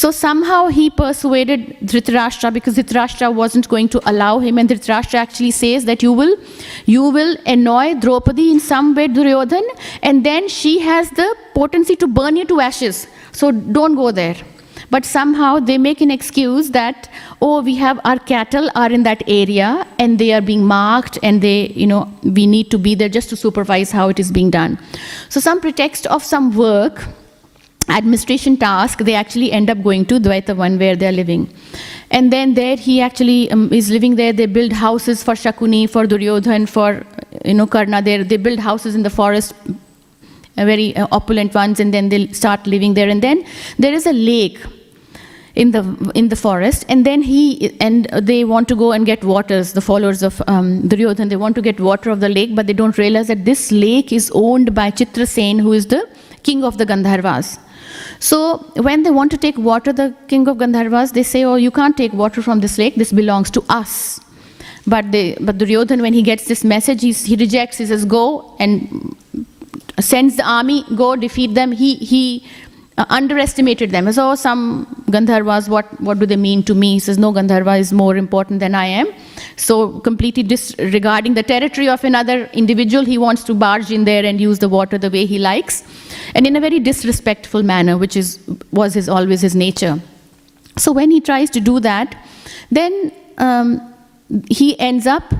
So somehow he persuaded Dhritarashtra because Dhritarashtra wasn't going to allow him, and Dhritarashtra actually says that you will, you will annoy Draupadi in some way, Duryodhan, and then she has the potency to burn you to ashes. So don't go there. But somehow they make an excuse that, oh, we have our cattle are in that area and they are being marked and they, you know, we need to be there just to supervise how it is being done. So some pretext of some work administration task, they actually end up going to Dvaitavan where they're living. And then there he actually um, is living there. They build houses for Shakuni, for Duryodhan, for you know Karna. There they build houses in the forest, uh, very uh, opulent ones, and then they start living there. And then there is a lake in the in the forest, and then he and they want to go and get waters. The followers of um, Duryodhan they want to get water of the lake, but they don't realize that this lake is owned by Chitrasen, who is the king of the Gandharvas. So when they want to take water, the king of Gandharvas, they say, "Oh, you can't take water from this lake. This belongs to us." But they, but Duryodhan, when he gets this message, he rejects. He says, "Go and sends the army, go defeat them." He he uh, underestimated them. As oh, some Gandharvas, what, what do they mean to me? He says, no, Gandharva is more important than I am. So, completely disregarding the territory of another individual, he wants to barge in there and use the water the way he likes, and in a very disrespectful manner, which is, was his, always his nature. So, when he tries to do that, then um, he ends up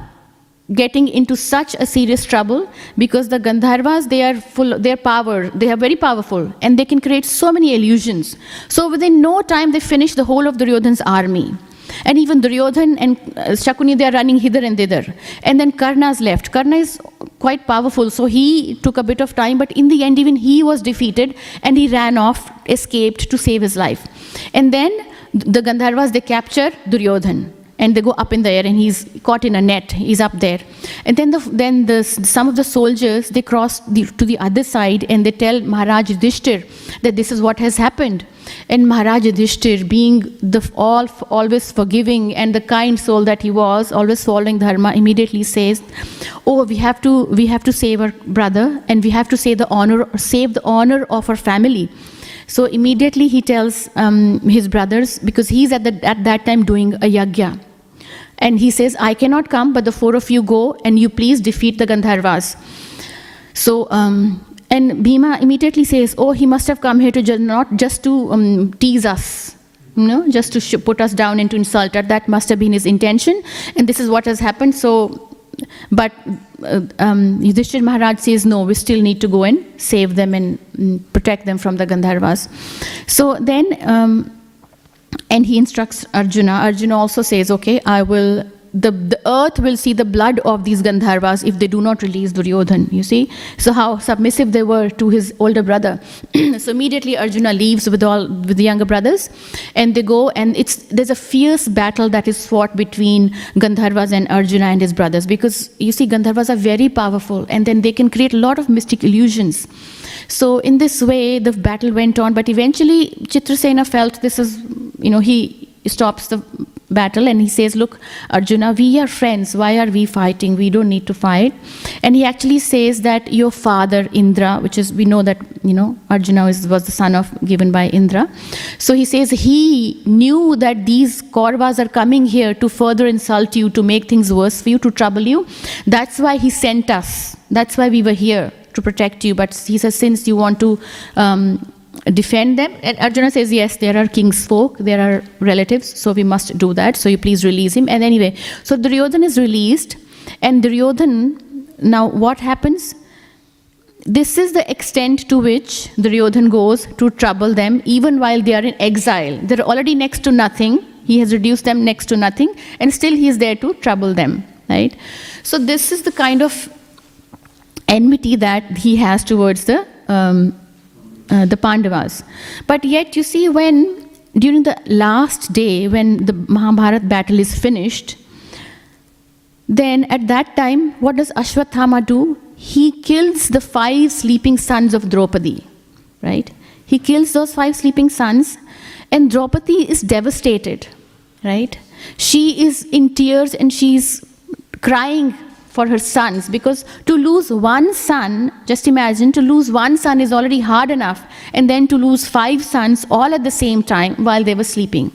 getting into such a serious trouble because the Gandharvas, they are full, their power, they are very powerful and they can create so many illusions. So within no time, they finish the whole of Duryodhan's army. And even Duryodhan and uh, Shakuni, they are running hither and thither. And then Karna's left. Karna is quite powerful, so he took a bit of time, but in the end, even he was defeated and he ran off, escaped to save his life. And then the Gandharvas, they capture Duryodhan and they go up in the air and he's caught in a net. He's up there. And then the, then the, some of the soldiers they cross the, to the other side and they tell maharaj yudhishthir that this is what has happened. And maharaj yudhishthir being the all always forgiving and the kind soul that he was always following dharma immediately says oh we have to we have to save our brother and we have to save the honor save the honor of our family so immediately he tells um, his brothers, because he's at, the, at that time doing a yagya. And he says, I cannot come, but the four of you go and you please defeat the Gandharvas. So, um, and Bhima immediately says, Oh, he must have come here to just, not just to um, tease us, you know, just to sh- put us down and to insult us. That must have been his intention. And this is what has happened. So, but uh, um, Yudhishthir Maharaj says, No, we still need to go and save them and mm, protect them from the Gandharvas. So then, um, and he instructs Arjuna. Arjuna also says, Okay, I will the, the earth will see the blood of these Gandharvas if they do not release Duryodhan. You see? So how submissive they were to his older brother. [CLEARS THROAT] so immediately Arjuna leaves with all with the younger brothers and they go and it's there's a fierce battle that is fought between Gandharvas and Arjuna and his brothers because you see Gandharvas are very powerful and then they can create a lot of mystic illusions. So in this way the battle went on, but eventually Chitrasena felt this is you know he stops the battle and he says, Look, Arjuna, we are friends. Why are we fighting? We don't need to fight. And he actually says that your father, Indra, which is, we know that, you know, Arjuna is, was the son of, given by Indra. So he says he knew that these Kauravas are coming here to further insult you, to make things worse for you, to trouble you. That's why he sent us. That's why we were here to protect you. But he says, since you want to um, defend them. And Arjuna says, Yes, there are king's folk, there are relatives, so we must do that. So you please release him. And anyway, so Duryodhan is released, and Duryodhan, now what happens? This is the extent to which Duryodhan goes to trouble them, even while they are in exile. They're already next to nothing. He has reduced them next to nothing, and still he is there to trouble them. Right? So, this is the kind of enmity that he has towards the um, uh, the Pandavas. But yet, you see, when during the last day, when the Mahabharata battle is finished, then at that time, what does Ashwathama do? He kills the five sleeping sons of Draupadi, right? He kills those five sleeping sons, and Draupadi is devastated, right? She is in tears and she's crying for her sons because to lose one son, just imagine, to lose one son is already hard enough, and then to lose five sons all at the same time while they were sleeping.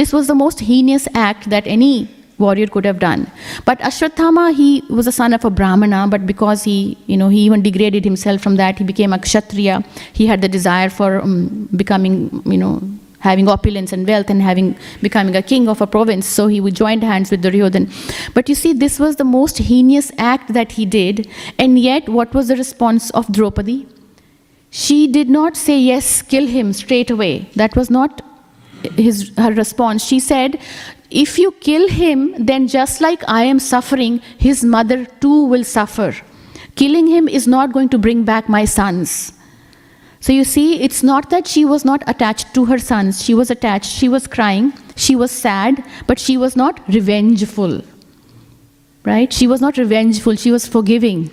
This was the most heinous act that any warrior could have done. But Ashwathama, he was a son of a Brahmana, but because he, you know, he even degraded himself from that, he became a Kshatriya. He had the desire for um, becoming, you know, having opulence and wealth and having becoming a king of a province. So he joined hands with Duryodhan. But you see, this was the most heinous act that he did. And yet, what was the response of Draupadi? She did not say, Yes, kill him straight away. That was not his, her response. She said, If you kill him, then just like I am suffering, his mother too will suffer. Killing him is not going to bring back my sons. So you see, it's not that she was not attached to her sons. She was attached, she was crying, she was sad, but she was not revengeful. Right? She was not revengeful, she was forgiving.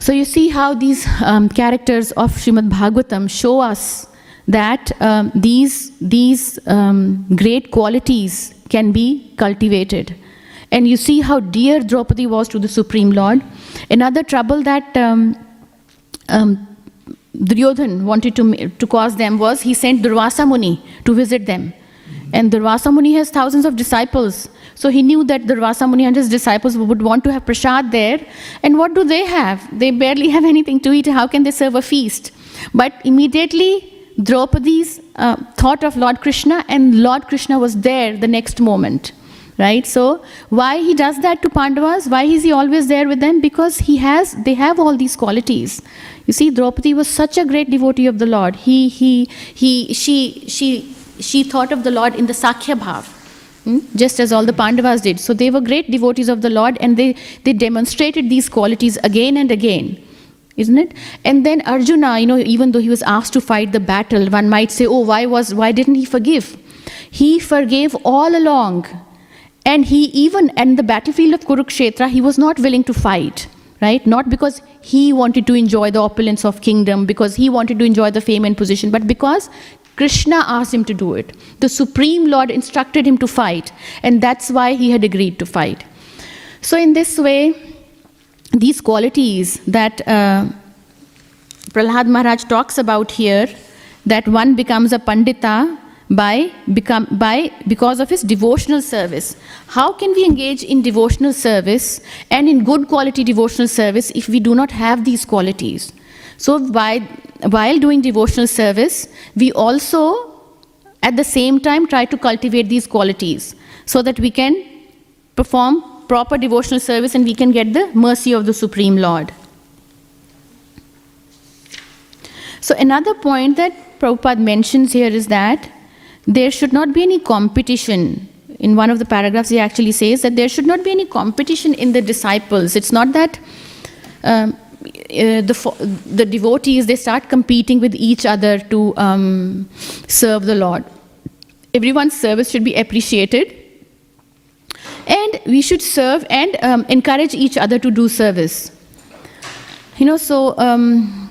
So you see how these um, characters of Srimad Bhagavatam show us that um, these, these um, great qualities can be cultivated. And you see how dear Draupadi was to the Supreme Lord. Another trouble that um, um, Duryodhan wanted to, to cause them was he sent Durvasa Muni to visit them. And Durvasa Muni has thousands of disciples. So he knew that Durvasa Muni and his disciples would want to have prasad there. And what do they have? They barely have anything to eat. How can they serve a feast? But immediately, Draupadi's uh, thought of Lord Krishna, and Lord Krishna was there the next moment. Right? So, why he does that to Pandavas? Why is he always there with them? Because he has, they have all these qualities. You see, Draupadi was such a great devotee of the Lord. He, he, he, she, she, she thought of the Lord in the Sakhya Bhav. Hmm? just as all the Pandavas did. So they were great devotees of the Lord and they, they demonstrated these qualities again and again. Isn't it? And then Arjuna, you know, even though he was asked to fight the battle, one might say, oh, why was why didn't he forgive? He forgave all along. And he even in the battlefield of Kurukshetra, he was not willing to fight. Right? Not because he wanted to enjoy the opulence of kingdom, because he wanted to enjoy the fame and position, but because Krishna asked him to do it. The Supreme Lord instructed him to fight, and that's why he had agreed to fight. So, in this way, these qualities that uh, Maharaj talks about here, that one becomes a Pandita by, become, by because of his devotional service. How can we engage in devotional service and in good quality devotional service if we do not have these qualities? So, by, while doing devotional service, we also at the same time try to cultivate these qualities so that we can perform proper devotional service and we can get the mercy of the Supreme Lord. So, another point that Prabhupada mentions here is that there should not be any competition. In one of the paragraphs, he actually says that there should not be any competition in the disciples. It's not that um, uh, the, the devotees they start competing with each other to um, serve the Lord. Everyone's service should be appreciated, and we should serve and um, encourage each other to do service. You know, so um,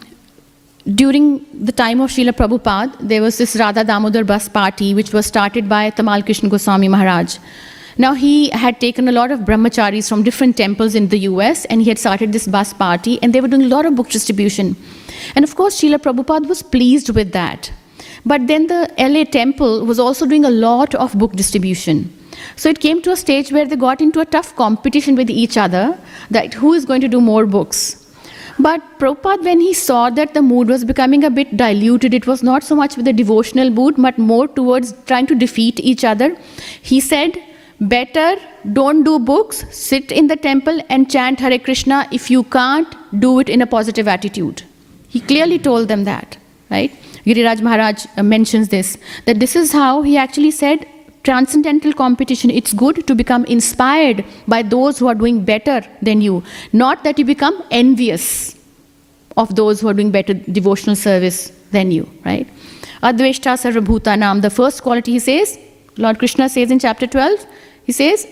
during the time of Srila Prabhupada, there was this Radha Damodar bus party which was started by Tamal Krishna Goswami Maharaj. Now, he had taken a lot of brahmacharis from different temples in the US and he had started this bus party and they were doing a lot of book distribution. And of course, Srila Prabhupada was pleased with that. But then the LA temple was also doing a lot of book distribution. So it came to a stage where they got into a tough competition with each other that who is going to do more books. But Prabhupada, when he saw that the mood was becoming a bit diluted, it was not so much with the devotional mood, but more towards trying to defeat each other, he said, Better don't do books, sit in the temple and chant Hare Krishna. If you can't, do it in a positive attitude. He clearly told them that, right? Giriraj Maharaj uh, mentions this, that this is how he actually said transcendental competition. It's good to become inspired by those who are doing better than you, not that you become envious of those who are doing better devotional service than you, right? Adveshta Sarvabhutanam, the first quality he says, Lord Krishna says in chapter 12, he says,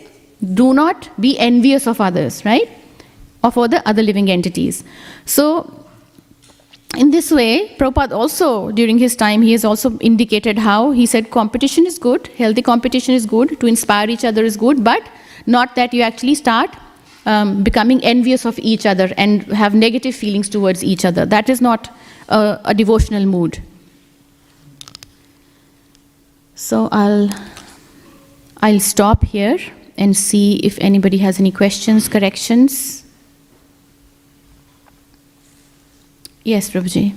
do not be envious of others, right? Of other other living entities. So in this way, Prabhupada also, during his time, he has also indicated how he said competition is good, healthy competition is good, to inspire each other is good, but not that you actually start um, becoming envious of each other and have negative feelings towards each other. That is not a, a devotional mood. So I'll I'll stop here and see if anybody has any questions, corrections. Yes, Prabhuji.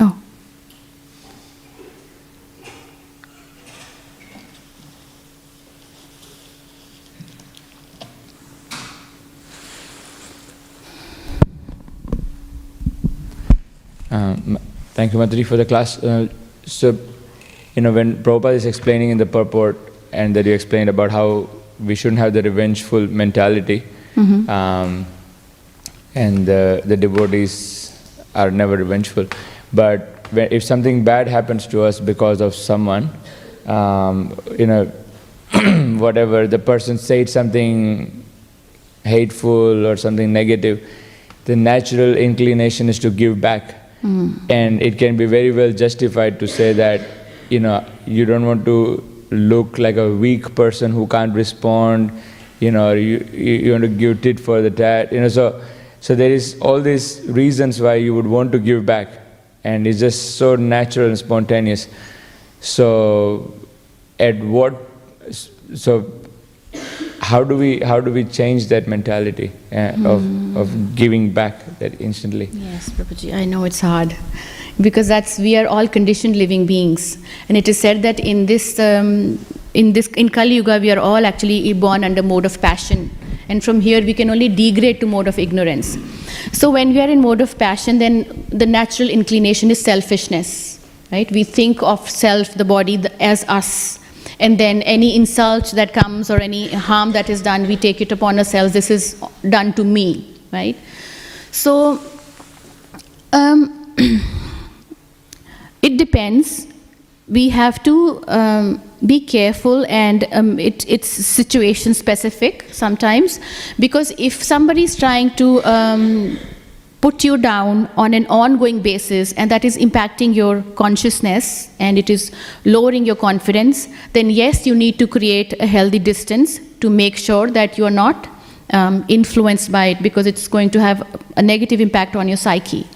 Oh. Um, thank you, Matri, for the class. Uh, so, you know, when Prabhupada is explaining in the purport, and that you explained about how we shouldn't have the revengeful mentality, um, and the, the devotees are never revengeful. But when, if something bad happens to us because of someone, um, you know, [CLEARS THROAT] whatever the person said something hateful or something negative, the natural inclination is to give back. And it can be very well justified to say that, you know, you don't want to look like a weak person who can't respond, you know, or you, you want to give tit for the tat, you know. So, so there is all these reasons why you would want to give back, and it's just so natural and spontaneous. So, at what, so how do we how do we change that mentality uh, of of giving back that instantly? Yes, Prabhuji, I know it's hard because that's we are all conditioned living beings, and it is said that in this um, in this in Kali Yuga we are all actually born under mode of passion, and from here we can only degrade to mode of ignorance. So when we are in mode of passion, then the natural inclination is selfishness, right? We think of self, the body, the, as us. And then any insult that comes or any harm that is done, we take it upon ourselves. This is done to me, right? So, um, [CLEARS THROAT] it depends. We have to um, be careful, and um, it, it's situation specific sometimes. Because if somebody is trying to um, put you down on an ongoing basis and that is impacting your consciousness and it is lowering your confidence, then yes, you need to create a healthy distance to make sure that you are not um, influenced by it because it's going to have a negative impact on your psyche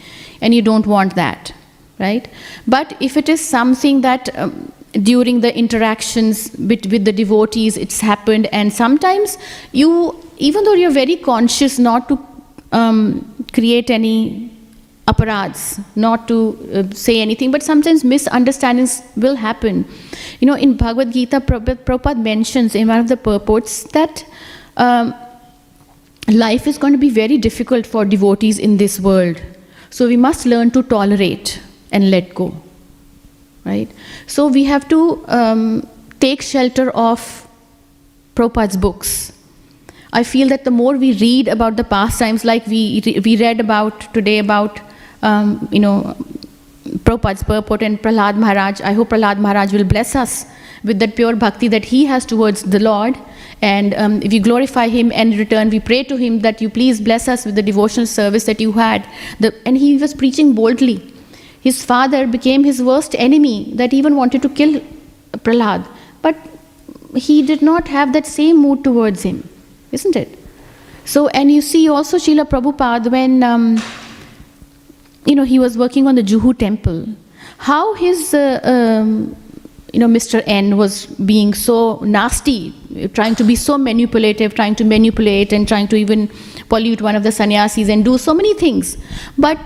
and you don't want that, right? But if it is something that um, during the interactions with, with the devotees it's happened and sometimes you even though you're very conscious not to um, create any aparads, not to uh, say anything, but sometimes misunderstandings will happen. You know, in Bhagavad Gita, Prabhupada, mentions in one of the purports that um, life is going to be very difficult for devotees in this world. So we must learn to tolerate and let go. Right? So we have to um, take shelter of Prabhupada's books. I feel that the more we read about the past times, like we, we read about today about, um, you know, Prabhupada's purport and Prahlad Maharaj, I hope Prahlad Maharaj will bless us with that pure bhakti that he has towards the Lord. And um, if you glorify him and in return, we pray to him that you please bless us with the devotional service that you had. The, and he was preaching boldly. His father became his worst enemy that even wanted to kill Prahlad. But he did not have that same mood towards him isn't it? So, and you see also Srila Prabhupada when, um, you know, he was working on the Juhu temple, how his, uh, um, you know, Mr. N was being so nasty, trying to be so manipulative, trying to manipulate and trying to even pollute one of the sannyasis and do so many things. But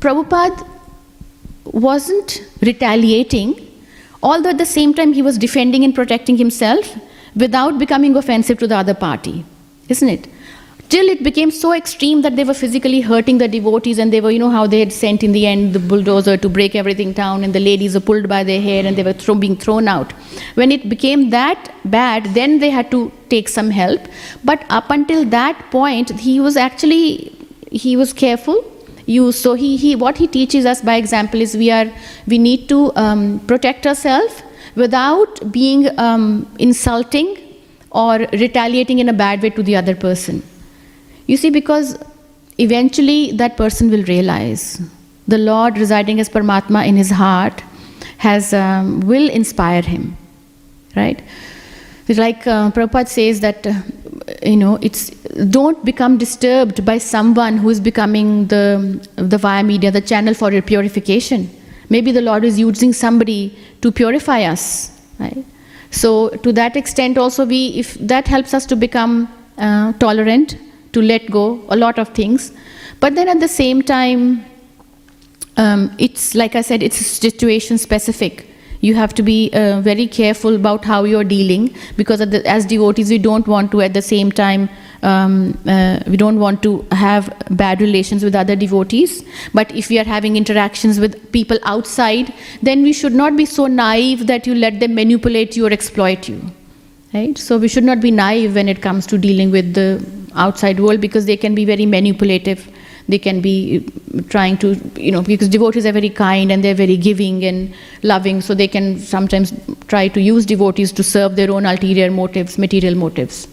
Prabhupada wasn't retaliating, although at the same time he was defending and protecting himself without becoming offensive to the other party, isn't it? Till it became so extreme that they were physically hurting the devotees, and they were, you know, how they had sent in the end the bulldozer to break everything down, and the ladies were pulled by their hair and they were being thrown out. When it became that bad, then they had to take some help. But up until that point, he was actually he was careful. You so he he what he teaches us by example is we are we need to um, protect ourselves without being um, insulting or retaliating in a bad way to the other person. You see, because eventually that person will realize the Lord residing as Paramatma in his heart has um, will inspire him, right? Like uh, Prabhupada says that uh, you know it's don't become disturbed by someone who is becoming the the via media the channel for your purification. Maybe the Lord is using somebody to purify us, right? So to that extent, also we if that helps us to become uh, tolerant, to let go a lot of things, but then at the same time, um, it's like I said, it's situation specific. You have to be uh, very careful about how you're dealing because as devotees, we don't want to at the same time um, uh, we don't want to have bad relations with other devotees. But if we are having interactions with people outside, then we should not be so naive that you let them manipulate you or exploit you. Right? So we should not be naive when it comes to dealing with the outside world because they can be very manipulative. They can be uh, trying to, you know, because devotees are very kind and they're very giving and loving, so they can sometimes try to use devotees to serve their own ulterior motives, material motives.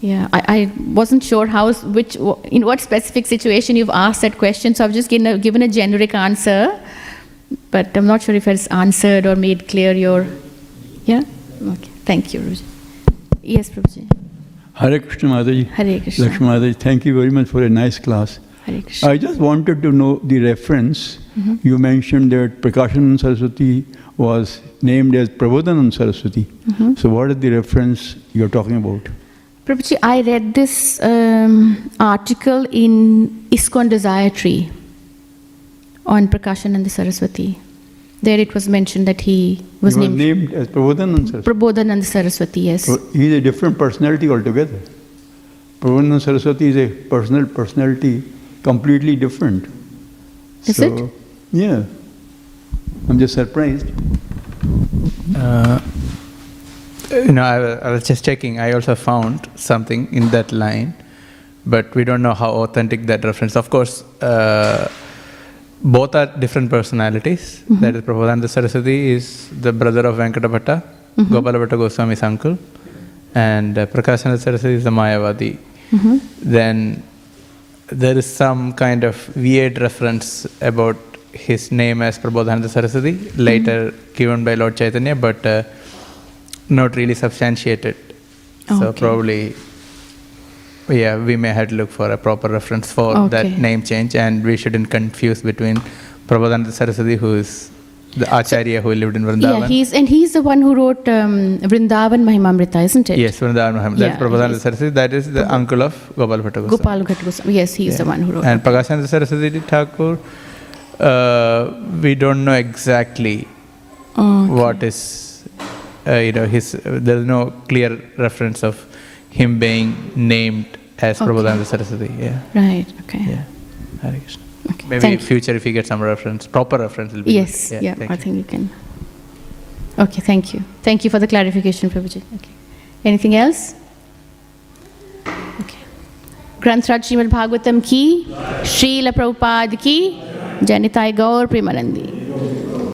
Yeah, I, I wasn't sure how, which, in what specific situation you've asked that question, so I've just given a, given a generic answer, but I'm not sure if it's answered or made clear your. Yeah? Okay, thank you, Ruji. Yes, Prabhuji. Hare Krishna Mataji. Hare Krishna. Lakshmi Mataji, thank you very much for a nice class. Hare Krishna. I just wanted to know the reference. Mm-hmm. You mentioned that Prakashanand Saraswati was named as Prabodhanand Saraswati. Mm-hmm. So, what is the reference you're talking about? Prabhuji, I read this um, article in ISKCON Desire Tree on Prakashananda Saraswati. There it was mentioned that he was he was named, named as Prabodhanand Saraswati. Prabodhananda Saraswati, yes. So he's a different personality altogether. Prabodhanand Saraswati is a personal personality, completely different. Is so, it? Yeah. I'm just surprised. Uh, you know, I, I was just checking. I also found something in that line, but we don't know how authentic that reference. Of course, uh, both are different personalities. That is, Prabodhananda Saraswati is the brother of Venkata Bhatta, Gopala Bhatta Goswami's uncle, and uh, Prakashananda Saraswati is the Mayavadi. Then there is some kind of weird reference about his name as Prabodhananda Saraswati, later given by Lord Chaitanya, but uh, not really substantiated. So Okay. probably, yeah, we may have to look for a proper reference for that name change, and we shouldn't confuse between Prabodhananda Saraswati, who is the Acharya who lived in Vrindavan. Yeah, he's and he's the one who wrote um, Vrindavan Mahimamrita, isn't it? Yes, Vrindavan Mahimamrita. That's Yeah, Prabodhananda Saraswati. That is the uncle of Gopal Bhatta. Gopal Bhatta. Yes, he's the one who wrote And. Prakashananda Saraswati Thakur, uh, we don't know exactly okay. what is, uh, you know, his. Uh, there is no clear reference of him being named as Okay. Prabodhananda Saraswati. Yeah, Right, okay. yeah. Hare Krishna. Okay, Maybe in thank future, if you get some reference, proper reference, will be. Yes, good. yeah, thank I you. think you can. Okay, thank you. Thank you for the clarification, Prabhuji. Okay. Anything else? Okay. Granth Srimad Bhagavatam ki, Srila Prabhupada ki, Janitai Gaur Premanandi.